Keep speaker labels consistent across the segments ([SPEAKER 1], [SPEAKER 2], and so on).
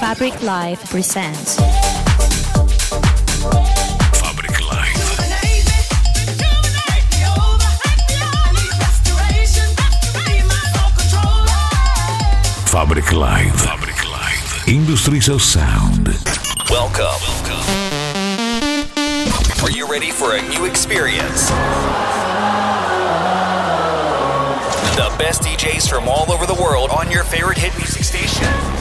[SPEAKER 1] Fabric Live presents.
[SPEAKER 2] Fabric Live. Fabric Live. Fabric Live. Industries of Sound.
[SPEAKER 3] Welcome. Are you ready for a new experience? The best DJs from all over the world on your favorite hit music station.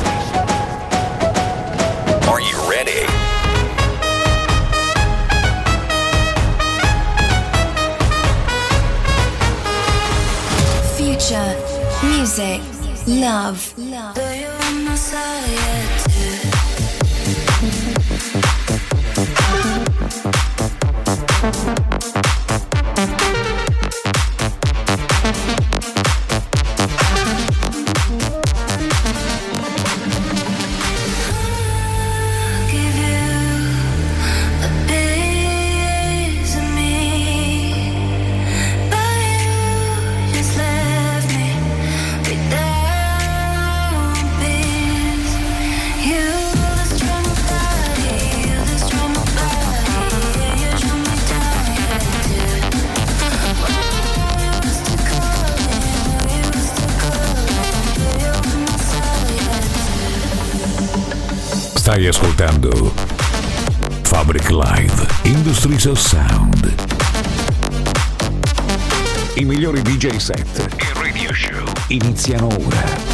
[SPEAKER 4] Future, music, love.
[SPEAKER 2] Stai set e radio show iniziano ora.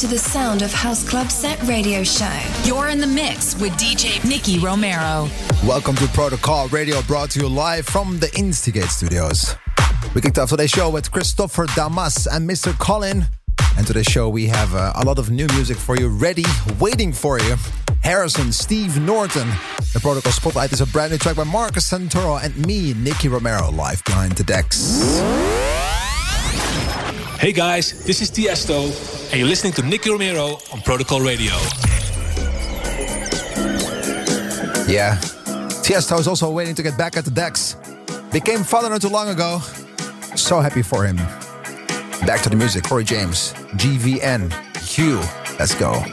[SPEAKER 2] To the Sound of House Club Set radio show.
[SPEAKER 5] You're in the mix with DJ Nicky Romero.
[SPEAKER 6] Welcome to Protocol Radio, brought to you live from the Instigate studios. We kicked off today's show with Christopher Damas and Mr. Colin. And today's show, we have uh, a lot of new music for you ready, waiting for you. Harrison, Steve Norton. The Protocol Spotlight is a brand new track by Marcus Santoro and me, Nicky Romero, live behind the decks.
[SPEAKER 7] Hey guys, this is Tiesto, and you're listening to Nicky Romero on Protocol Radio.
[SPEAKER 6] Yeah, Tiesto is also waiting to get back at the decks. Became father not too long ago. So happy for him. Back to the music, Corey James, GVN, Hugh. Let's go.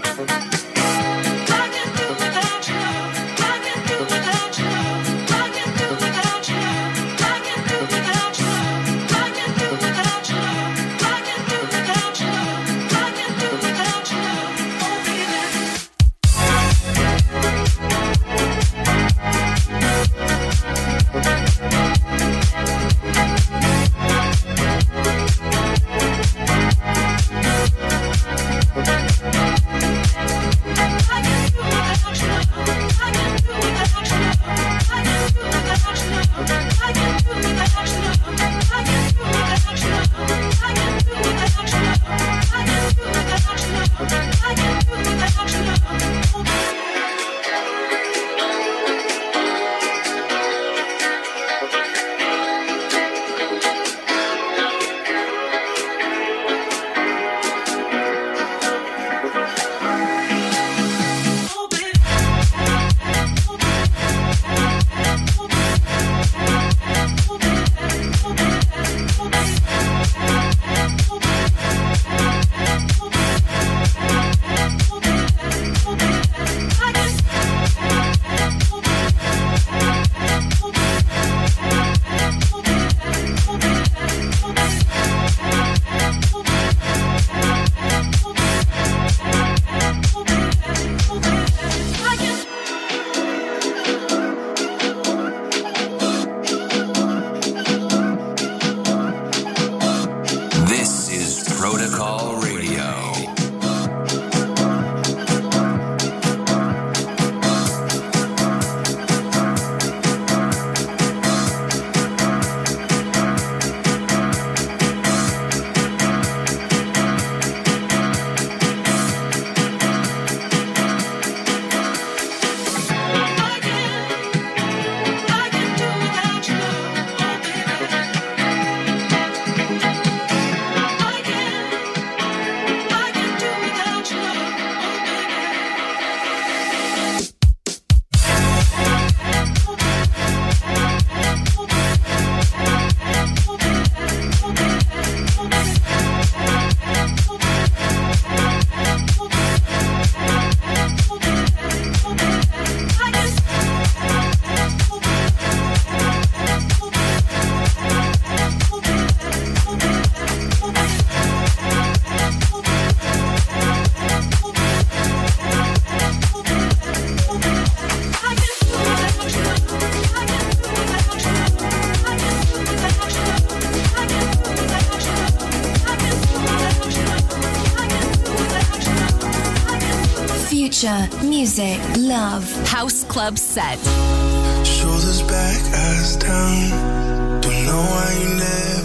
[SPEAKER 4] music, love,
[SPEAKER 5] house club set.
[SPEAKER 8] Shoulders back, eyes down. Don't know why you never.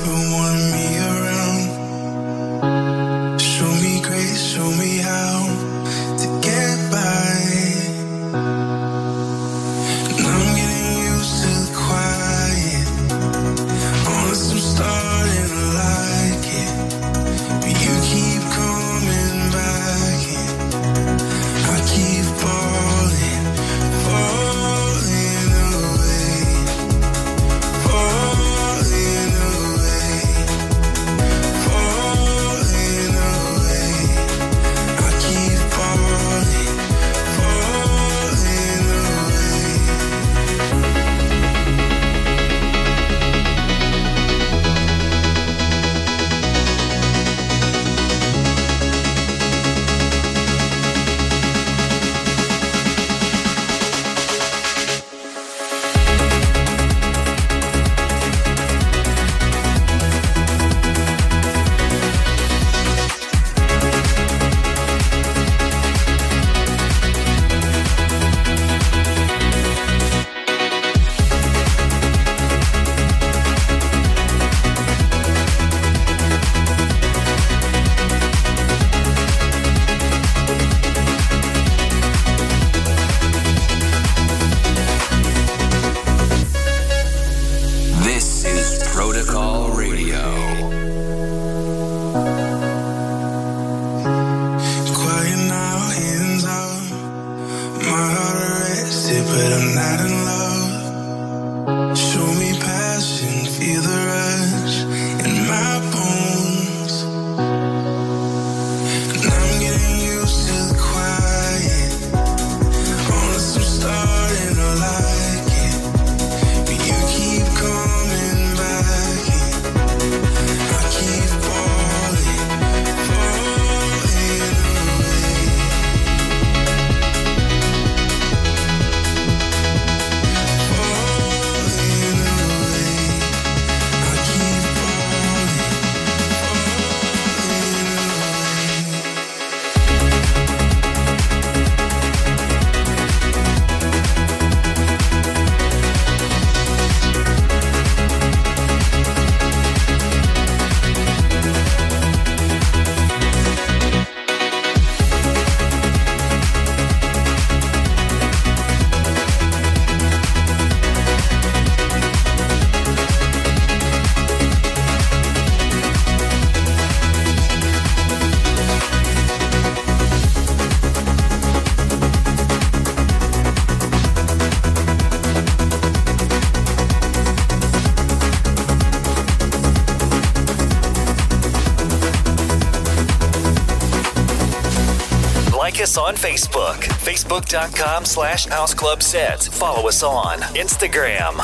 [SPEAKER 3] Facebook.com slash House Club Sets. Follow us on Instagram.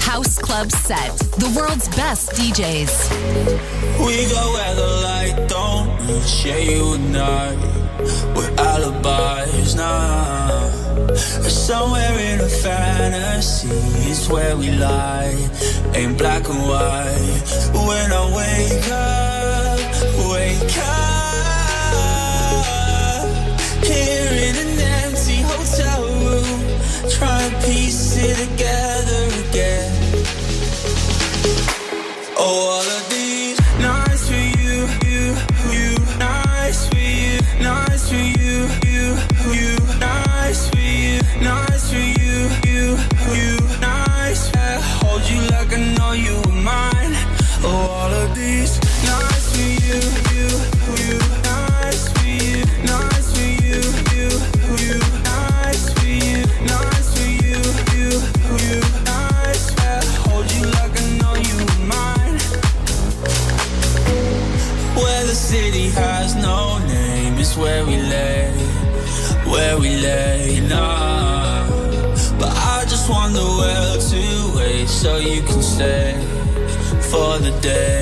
[SPEAKER 5] House Club Set, the world's best DJs.
[SPEAKER 9] We go where the light don't share you and night. We're alibis now. Somewhere in a fantasy is where we lie. Ain't black and white. When I wake up. wake up day.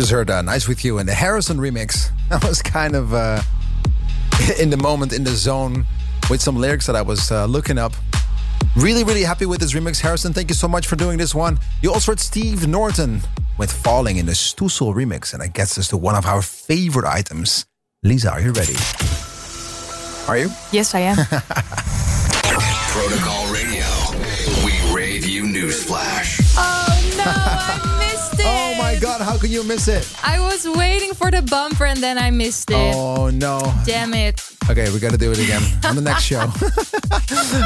[SPEAKER 6] Just heard uh, Nice With You in the Harrison remix. I was kind of uh, in the moment, in the zone, with some lyrics that I was uh, looking up. Really, really happy with this remix. Harrison, thank you so much for doing this one. You also heard Steve Norton with Falling in the Stoessel remix, and that gets us to one of our favorite items. Lisa, are you ready? Are you?
[SPEAKER 10] Yes, I am.
[SPEAKER 11] Protocol Radio. We rave you newsflash.
[SPEAKER 10] oh no, I missed it.
[SPEAKER 6] Oh my god, how can you miss it?
[SPEAKER 10] I was waiting for the bumper and then I missed it.
[SPEAKER 6] Oh no.
[SPEAKER 10] Damn it.
[SPEAKER 6] Okay, we got to do it again on the next show.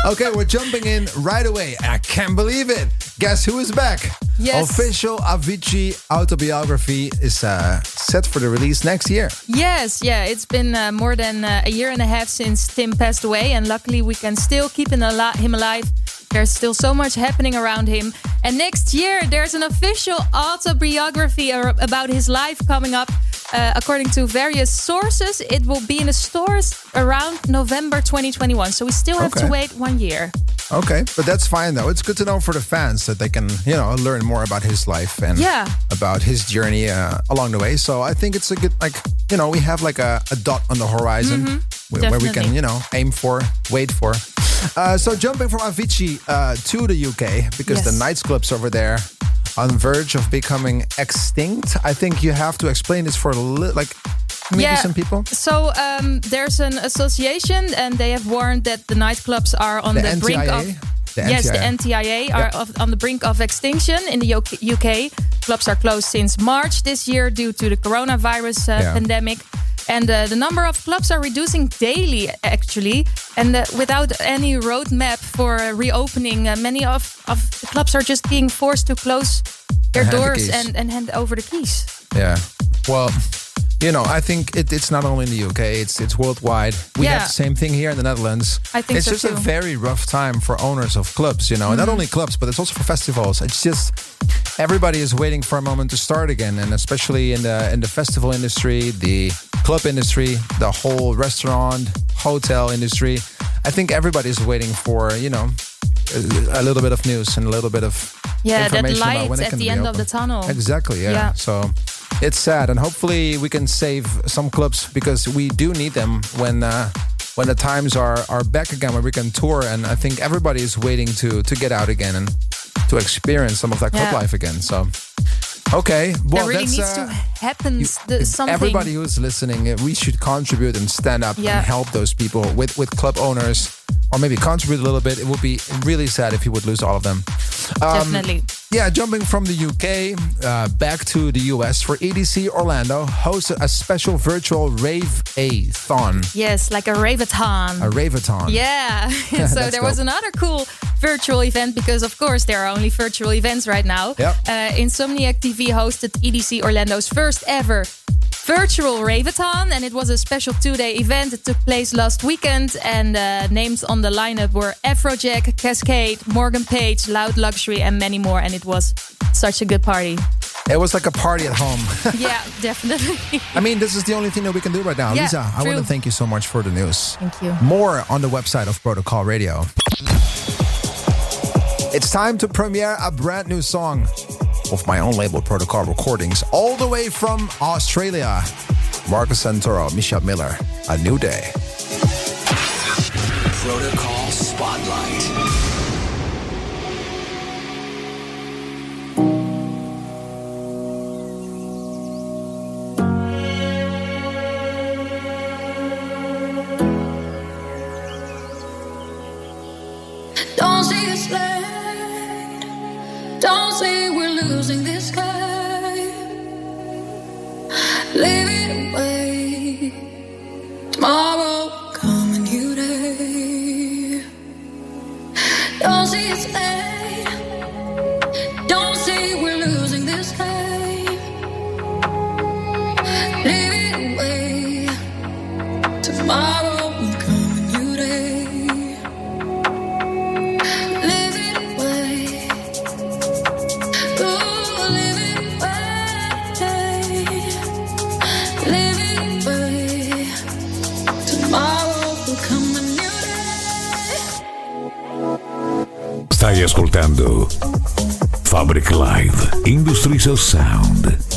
[SPEAKER 6] okay, we're jumping in right away. I can't believe it. Guess who is back?
[SPEAKER 10] Yes.
[SPEAKER 6] Official Avicii autobiography is uh, set for the release next year.
[SPEAKER 10] Yes, yeah, it's been uh, more than uh, a year and a half since Tim passed away, and luckily we can still keep ali- him alive. There's still so much happening around him. And next year, there's an official autobiography about his life coming up. Uh, according to various sources, it will be in the stores around November 2021. So we still have
[SPEAKER 6] Okay.
[SPEAKER 10] to wait one year.
[SPEAKER 6] Okay, but that's fine though. It's good to know for the fans that they can, you know, learn more about his life and
[SPEAKER 10] Yeah.
[SPEAKER 6] about his journey uh, along the way. So I think it's a good, like, you know, we have like a, a dot on the horizon where, where we can,
[SPEAKER 10] Mm-hmm.
[SPEAKER 6] you know, aim for, wait for. Uh, so jumping from Avicii uh, to the UK because the nightclubs over there on verge of becoming extinct. I think you have to explain this for like maybe some people.
[SPEAKER 10] So um, there's an association, and they have warned that the nightclubs are on
[SPEAKER 6] The
[SPEAKER 10] the, brink of.
[SPEAKER 6] The
[SPEAKER 10] yes, the NTIA are of, on the brink of extinction in the UK. UK. Clubs are closed since March this year due to the coronavirus uh,
[SPEAKER 6] Yeah.
[SPEAKER 10] pandemic. And uh, the number of clubs are reducing daily, actually. And uh, without any roadmap for uh, reopening, uh, many of, of the clubs are just being forced to close their
[SPEAKER 6] hand the
[SPEAKER 10] doors and, and hand over the keys.
[SPEAKER 6] Yeah. Well, you know, I think it, it's not only in the UK; it's it's worldwide. We
[SPEAKER 10] Yeah.
[SPEAKER 6] have the same thing here in the Netherlands.
[SPEAKER 10] I think
[SPEAKER 6] it's
[SPEAKER 10] so
[SPEAKER 6] just a very rough time for owners of clubs. You know, and not
[SPEAKER 10] Mhm.
[SPEAKER 6] only clubs, but it's also for festivals. It's just everybody is waiting for a moment to start again, and especially in the in the festival industry, the club industry, the whole restaurant, hotel industry. I think everybody is waiting for you know. A, a little bit of news and a little bit of
[SPEAKER 10] Yeah, that light at the end of the tunnel.
[SPEAKER 6] Exactly. Yeah.
[SPEAKER 10] Yeah.
[SPEAKER 6] So it's sad, and hopefully we can save some clubs because we do need them when uh, when the times are are back again, where we can tour. And I think everybody is waiting to to get out again and to experience some of that club
[SPEAKER 10] Yeah.
[SPEAKER 6] life again. So. Okay, well,
[SPEAKER 10] there really
[SPEAKER 6] that's,
[SPEAKER 10] needs
[SPEAKER 6] uh,
[SPEAKER 10] to happen the, something.
[SPEAKER 6] Everybody who's listening, uh, we should contribute and stand up
[SPEAKER 10] Yeah.
[SPEAKER 6] and help those people with, with club owners, or maybe contribute a little bit. It would be really sad if you would lose all of them. Um,
[SPEAKER 10] Definitely.
[SPEAKER 6] Yeah, jumping from the UK uh, back to the US for EDC Orlando hosted a special virtual rave a thon,
[SPEAKER 10] Yes, like a raveathon.
[SPEAKER 6] a raveathon.
[SPEAKER 10] Yeah. so there was another cool virtual event because, of course, there are only virtual events right now.
[SPEAKER 6] Yep.
[SPEAKER 10] Uh, Insomniac TV hosted EDC Orlando's first ever virtual Raveathon, and it was a special two-day event. that took place last weekend, and uh, names on the lineup were Afrojack, Kaskade, Morgan Page, Loud Luxury, and many more. And it was such a good party.
[SPEAKER 6] It was like a party at home.
[SPEAKER 10] yeah, definitely.
[SPEAKER 6] I mean, this is the only thing that we can do right now.
[SPEAKER 10] Yeah,
[SPEAKER 6] Lisa, I want to thank you so much for the news.
[SPEAKER 10] Thank you.
[SPEAKER 6] More on the website of Protocol Radio. It's time to premiere a brand new song of my own label, Protocol Recordings, all the way from Australia. Marcus Santoro, Michelle Miller, A New Day.
[SPEAKER 11] Protocol Spotlight. Industries Sound.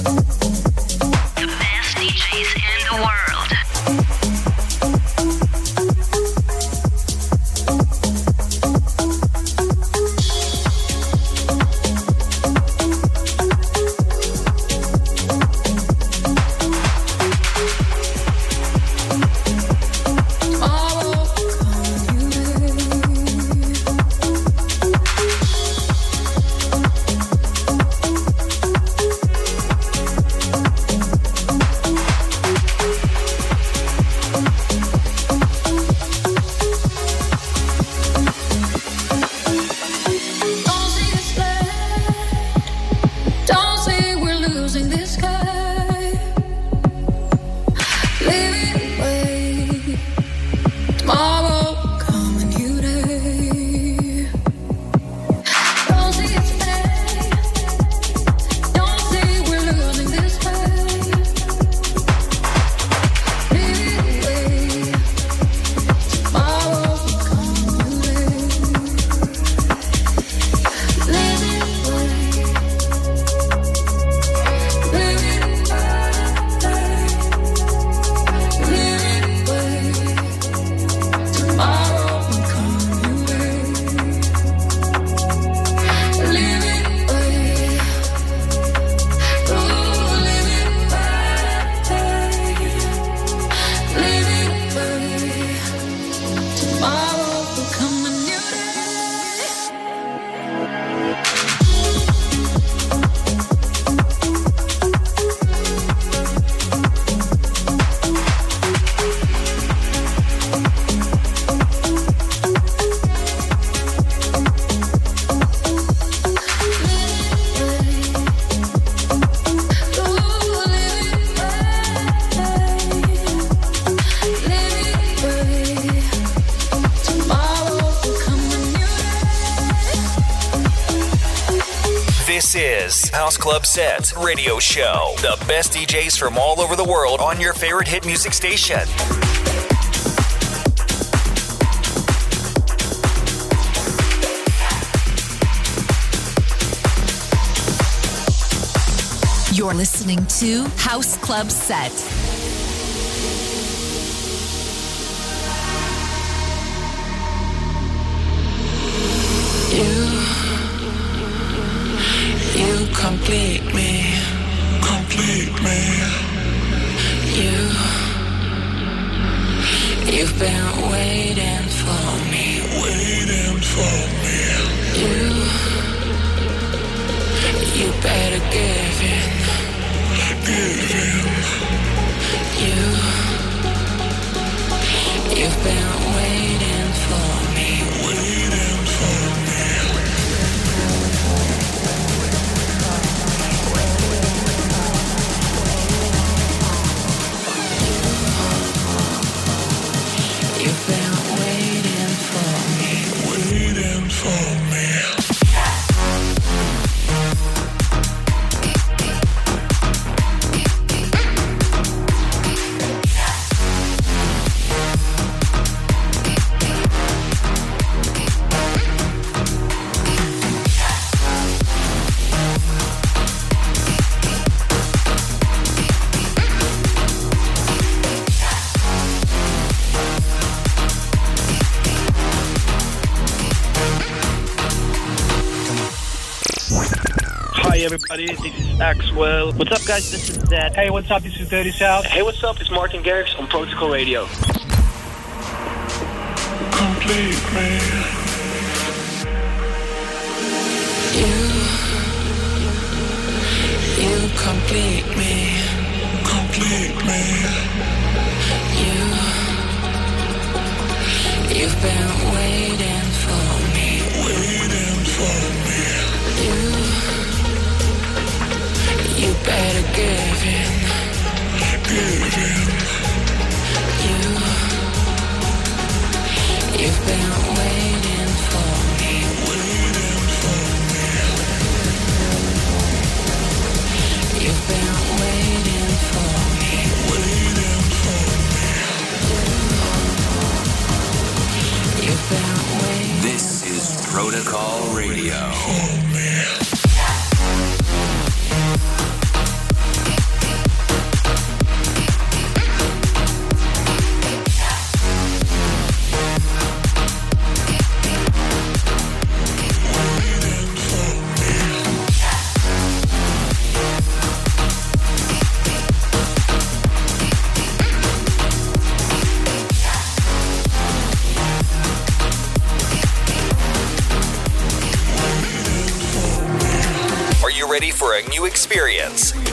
[SPEAKER 3] Club radio show. The best DJs from all over the world on your favorite hit music station.
[SPEAKER 5] You're listening to House Club Set.
[SPEAKER 12] You, complete me,
[SPEAKER 13] everybody. This is Axwell. What's up, guys? This is Zedd.
[SPEAKER 14] Hey, what's up? This is Dirty South.
[SPEAKER 13] Hey, what's up? It's Martin Garrix on Protocol Radio.
[SPEAKER 12] Complete, man. You, you complete. Complete
[SPEAKER 2] Protocol Radio.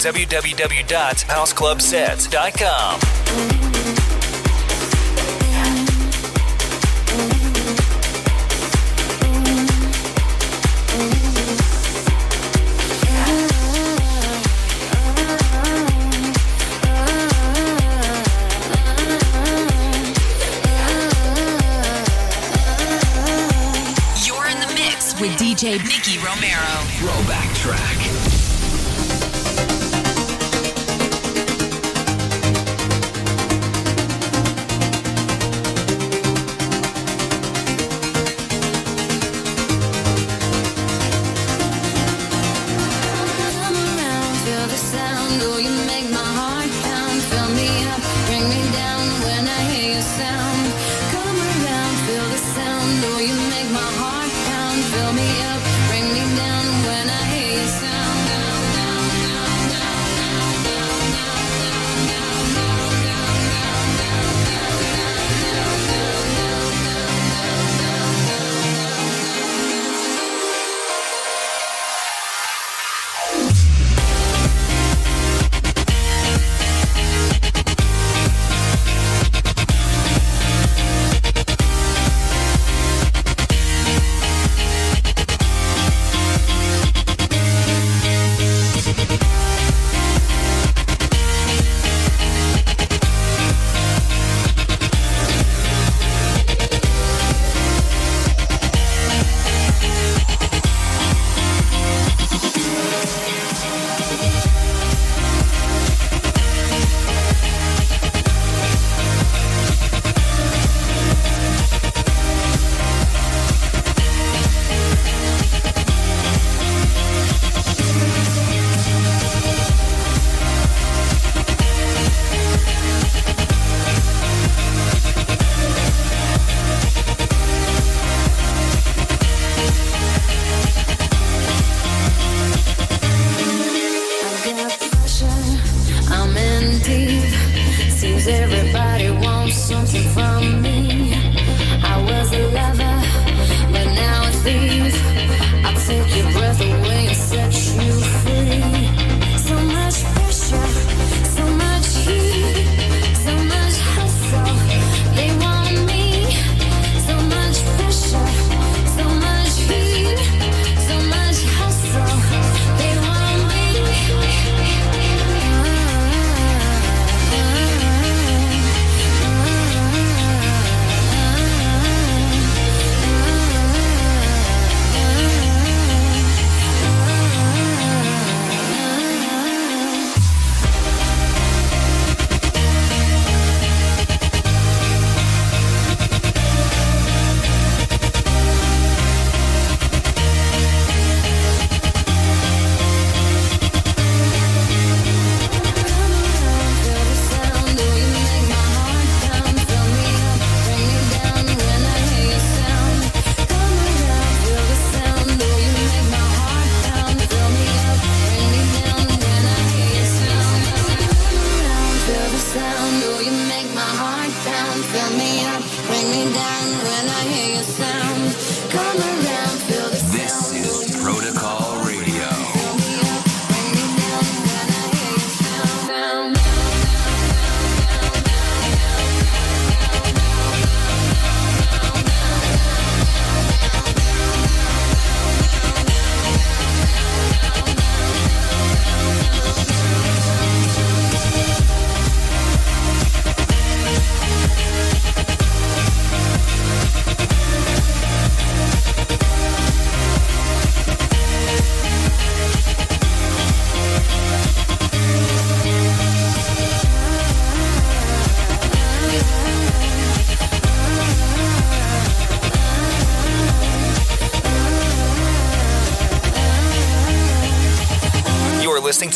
[SPEAKER 3] www.houseclubsets.com.
[SPEAKER 5] You're in the mix with DJ Nicky Romero.
[SPEAKER 2] Throwback track.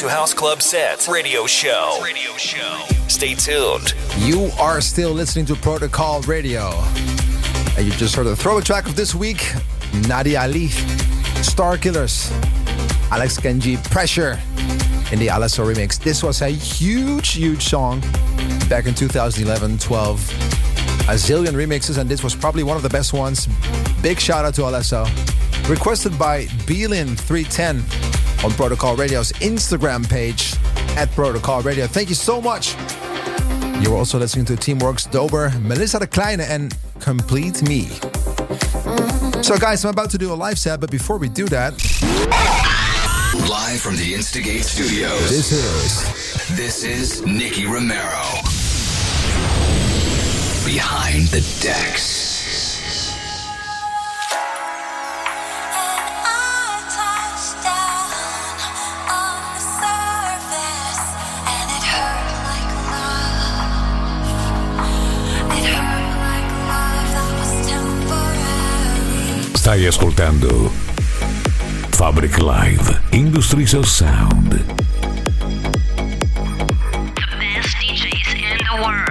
[SPEAKER 3] To House Club Sets Radio Show. Radio Show. Stay tuned.
[SPEAKER 6] You are still listening to Protocol Radio. And you just heard the throwback track of this week Nadia Ali, Starkillers, Alex Kenji, Pressure in the Alesso remix. This was a huge, huge song back in 2011 12. A zillion remixes, and this was probably one of the best ones. Big shout out to Alesso. Requested by Beelin310 on Protocol Radio's Instagram page at Protocol Radio. Thank you so much. You are also listening to Teamworx Dober, Melissa de Kleine, and Complete Me. So, guys, I'm about to do a live set, but before we do that,
[SPEAKER 15] Live from the Instigate Studios.
[SPEAKER 6] this is
[SPEAKER 15] This is Nicky Romero. Behind the decks.
[SPEAKER 11] Stai ascoltando Fabric Live Industries of Sound.
[SPEAKER 2] best DJs in the world.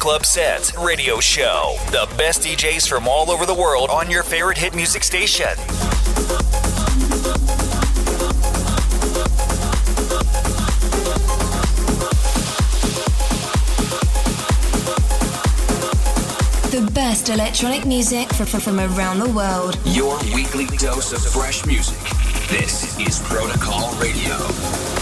[SPEAKER 3] Club sets, Radio Show. The best DJs from all over the world on your favorite hit music station.
[SPEAKER 4] The best electronic music from, around the world.
[SPEAKER 15] Your weekly dose of fresh music. This is Protocol Radio.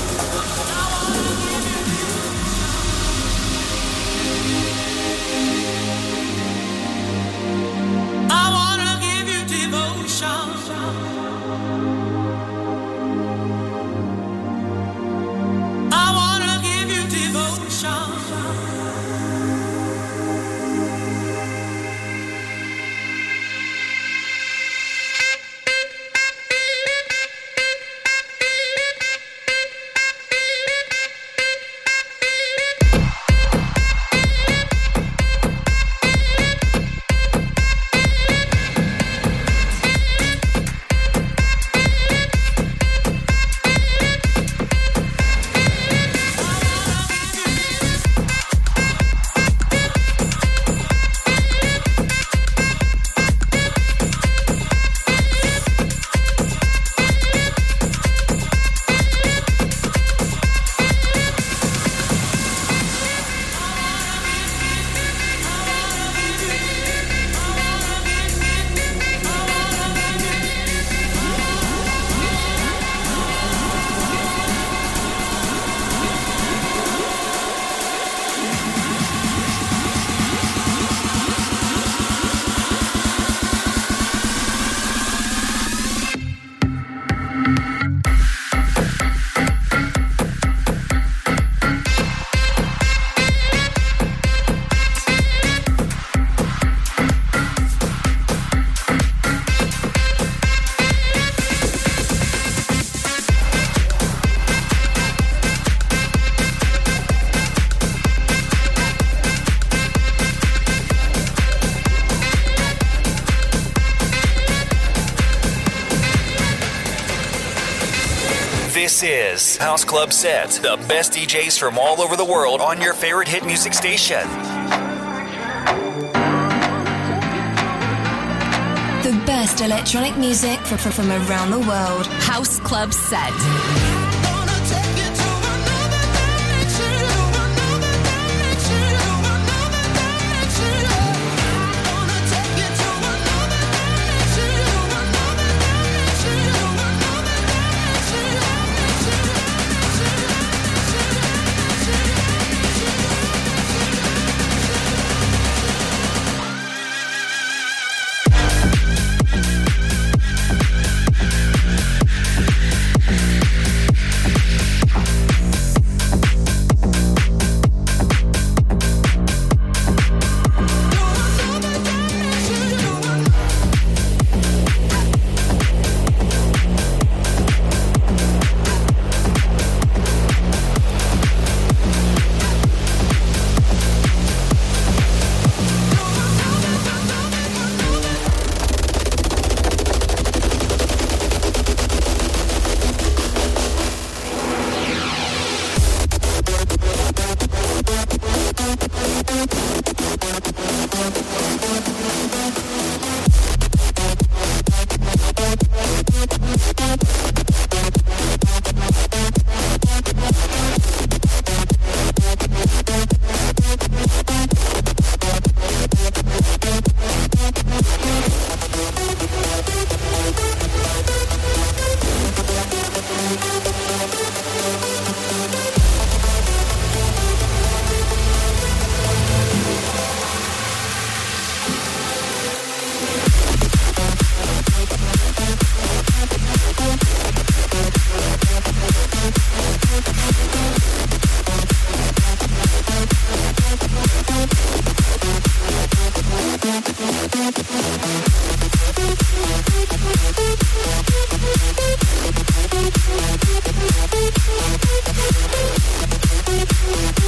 [SPEAKER 3] House Club Set, the best DJs from all over the world on your favorite hit music station.
[SPEAKER 4] The best electronic music from around the world.
[SPEAKER 15] House Club Set.
[SPEAKER 5] Thank you.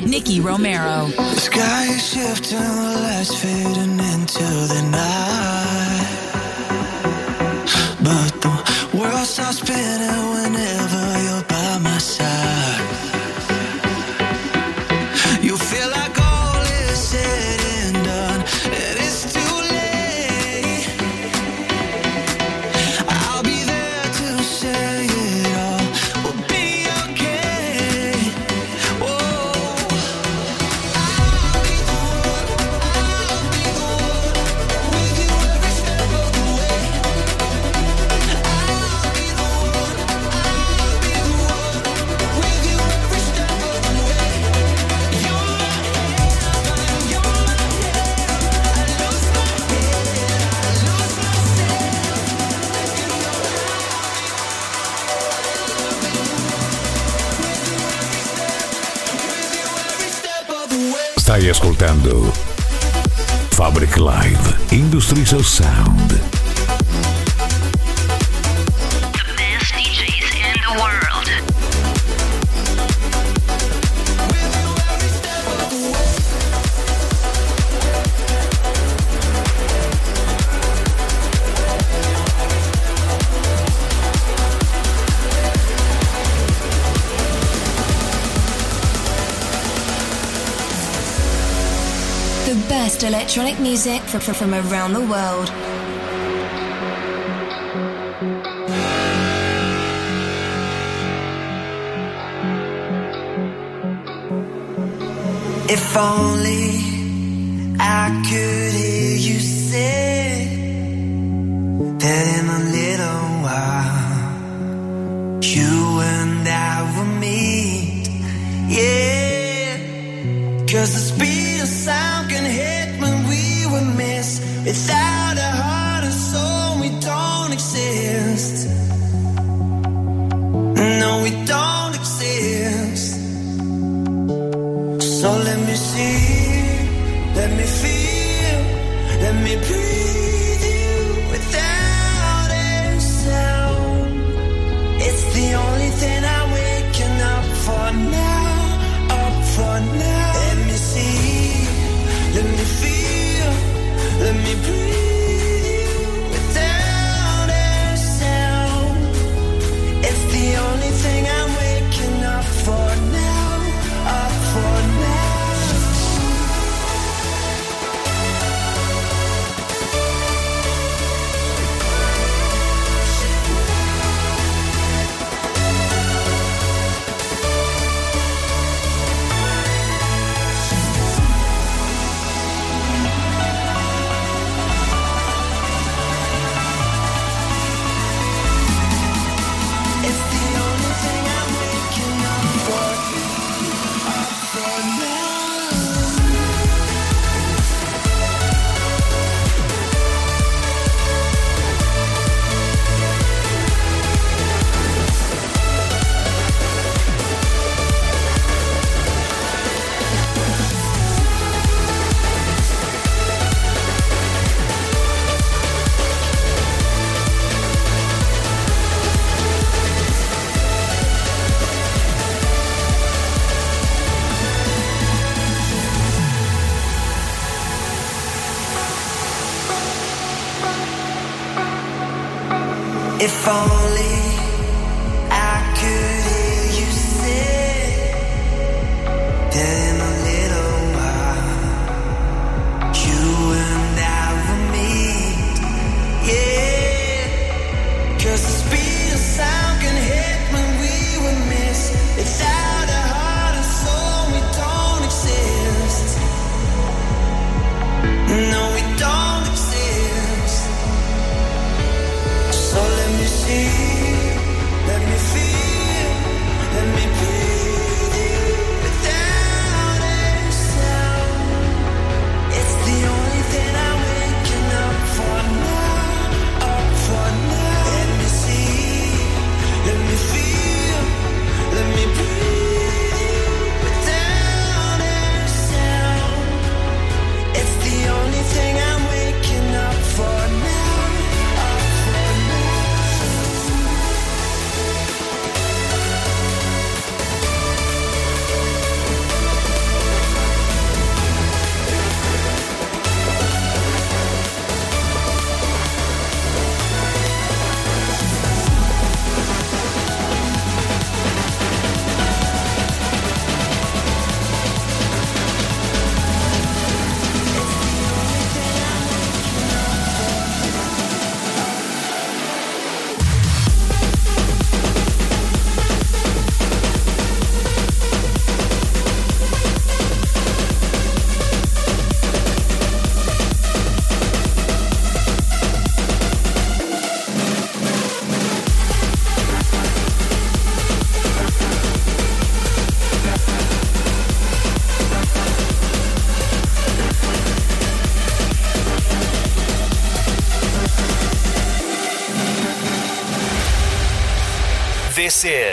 [SPEAKER 5] babe Nicky Romero.
[SPEAKER 16] The sky is shifting, the lights fading into the night.
[SPEAKER 17] ascoltando Fabric Live Industrial Sound.
[SPEAKER 18] best
[SPEAKER 4] electronic music from, from around the world.
[SPEAKER 16] If only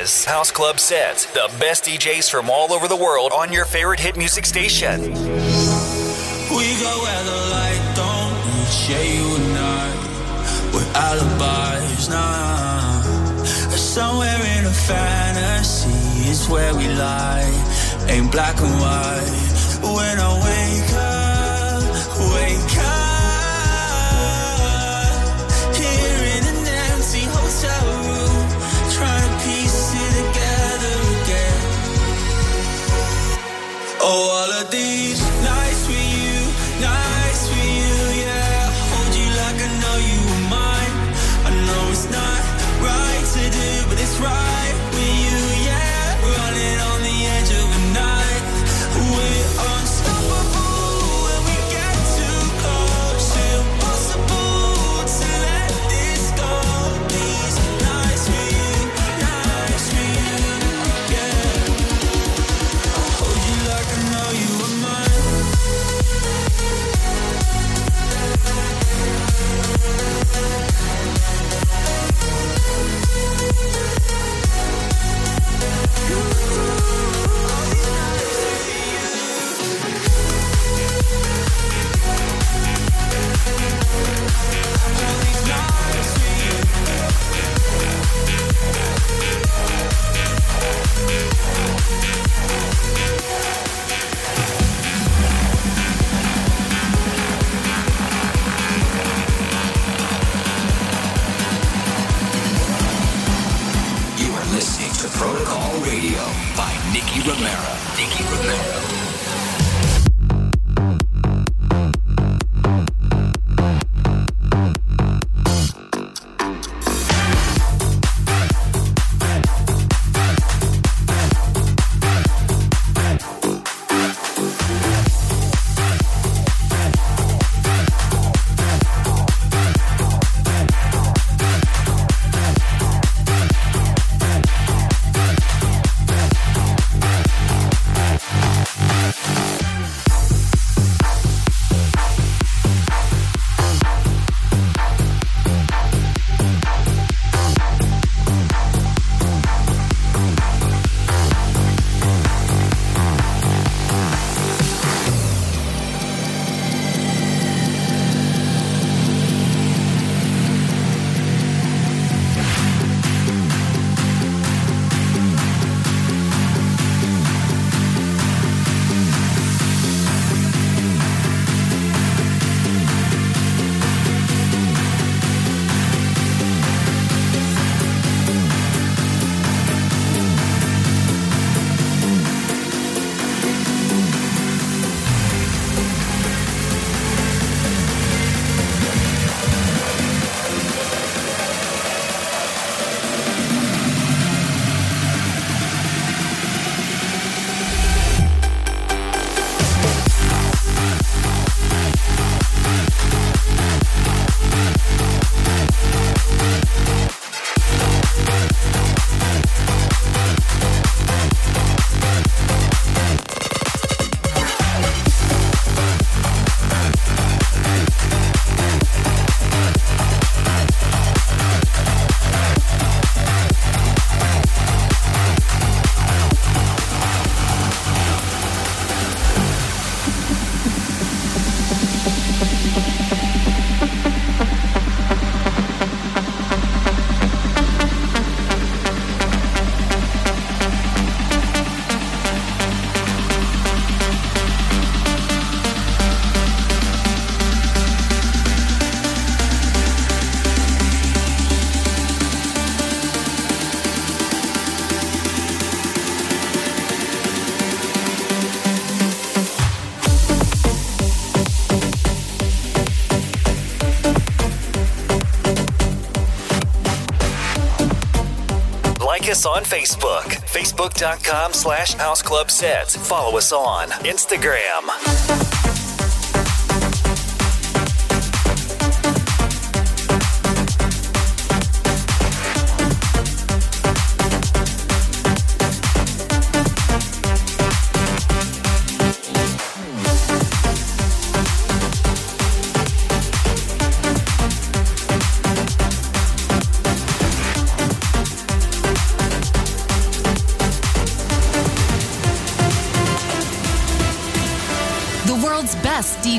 [SPEAKER 3] Is House Club sets. the best DJs from all over the world on your favorite hit music station.
[SPEAKER 9] We go where the light don't reach, yeah, you and I. We're alibis now. Somewhere in a fantasy is where we lie. Ain't black and white. When I wake up, wake up. Oh, all of these
[SPEAKER 15] Protocol Radio by Nicky Romero. Nicky Romero.
[SPEAKER 3] Facebook, facebook.com slash House Club Set. Follow us on Instagram.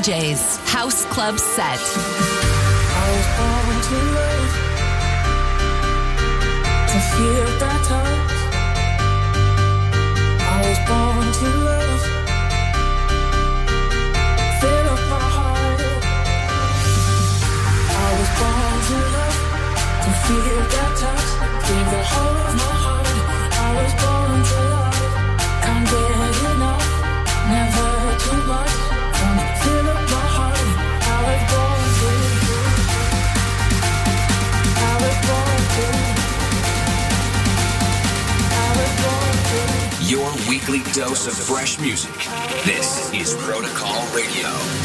[SPEAKER 5] DJ's House Club Set.
[SPEAKER 15] dose of fresh music. This is Protocol Radio.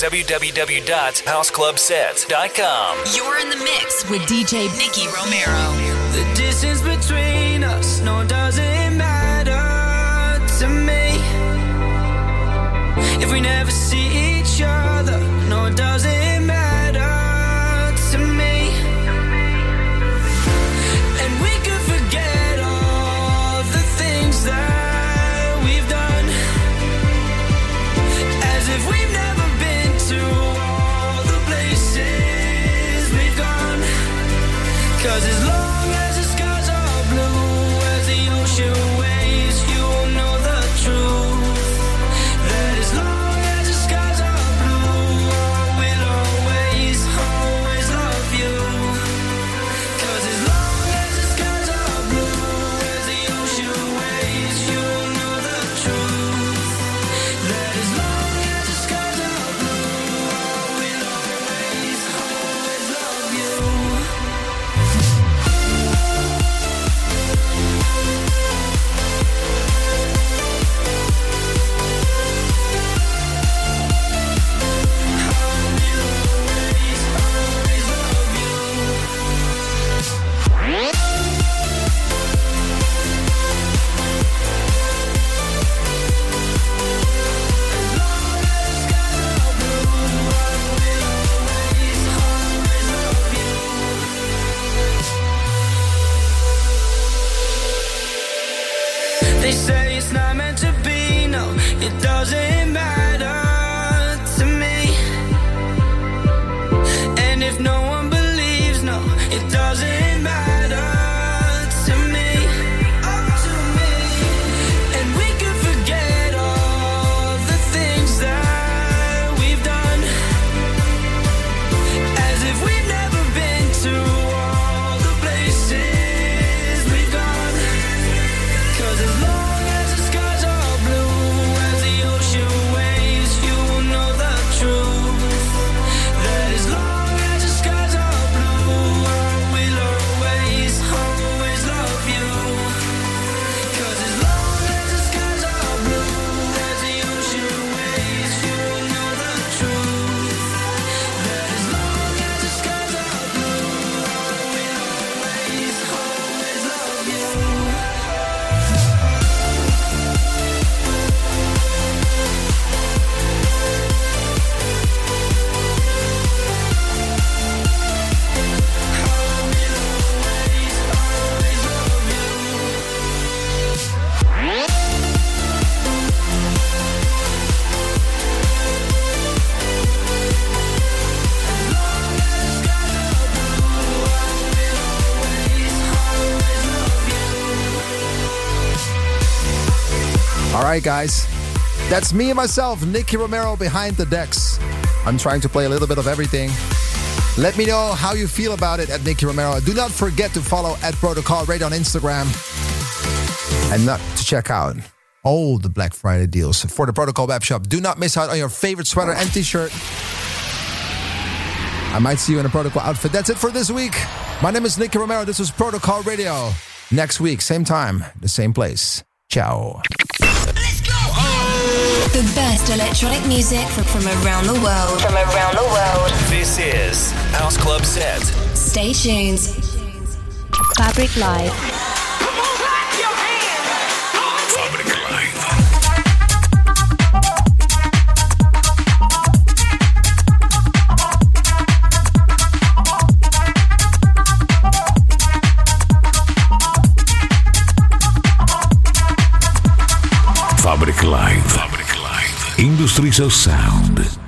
[SPEAKER 3] www.houseclubsets.com.
[SPEAKER 5] You're in the mix with DJ Nicky Romero.
[SPEAKER 9] The distance between
[SPEAKER 6] guys. That's me and myself, Nicky Romero, behind the decks. I'm trying to play a little bit of everything. Let me know how you feel about it at Nicky Romero. Do not forget to follow at Protocol Radio on Instagram and not to check out all the Black Friday deals for the Protocol web shop. Do not miss out on your favorite sweater and t shirt. I might see you in a Protocol outfit. That's it for this week. My name is Nicky Romero. This was Protocol Radio. Next week, same time, the same place. Ciao.
[SPEAKER 4] The best electronic music from, from around the world. From around the world.
[SPEAKER 3] This is House Club Set.
[SPEAKER 4] Stay tuned.
[SPEAKER 17] Fabric Live.
[SPEAKER 11] Of Sound.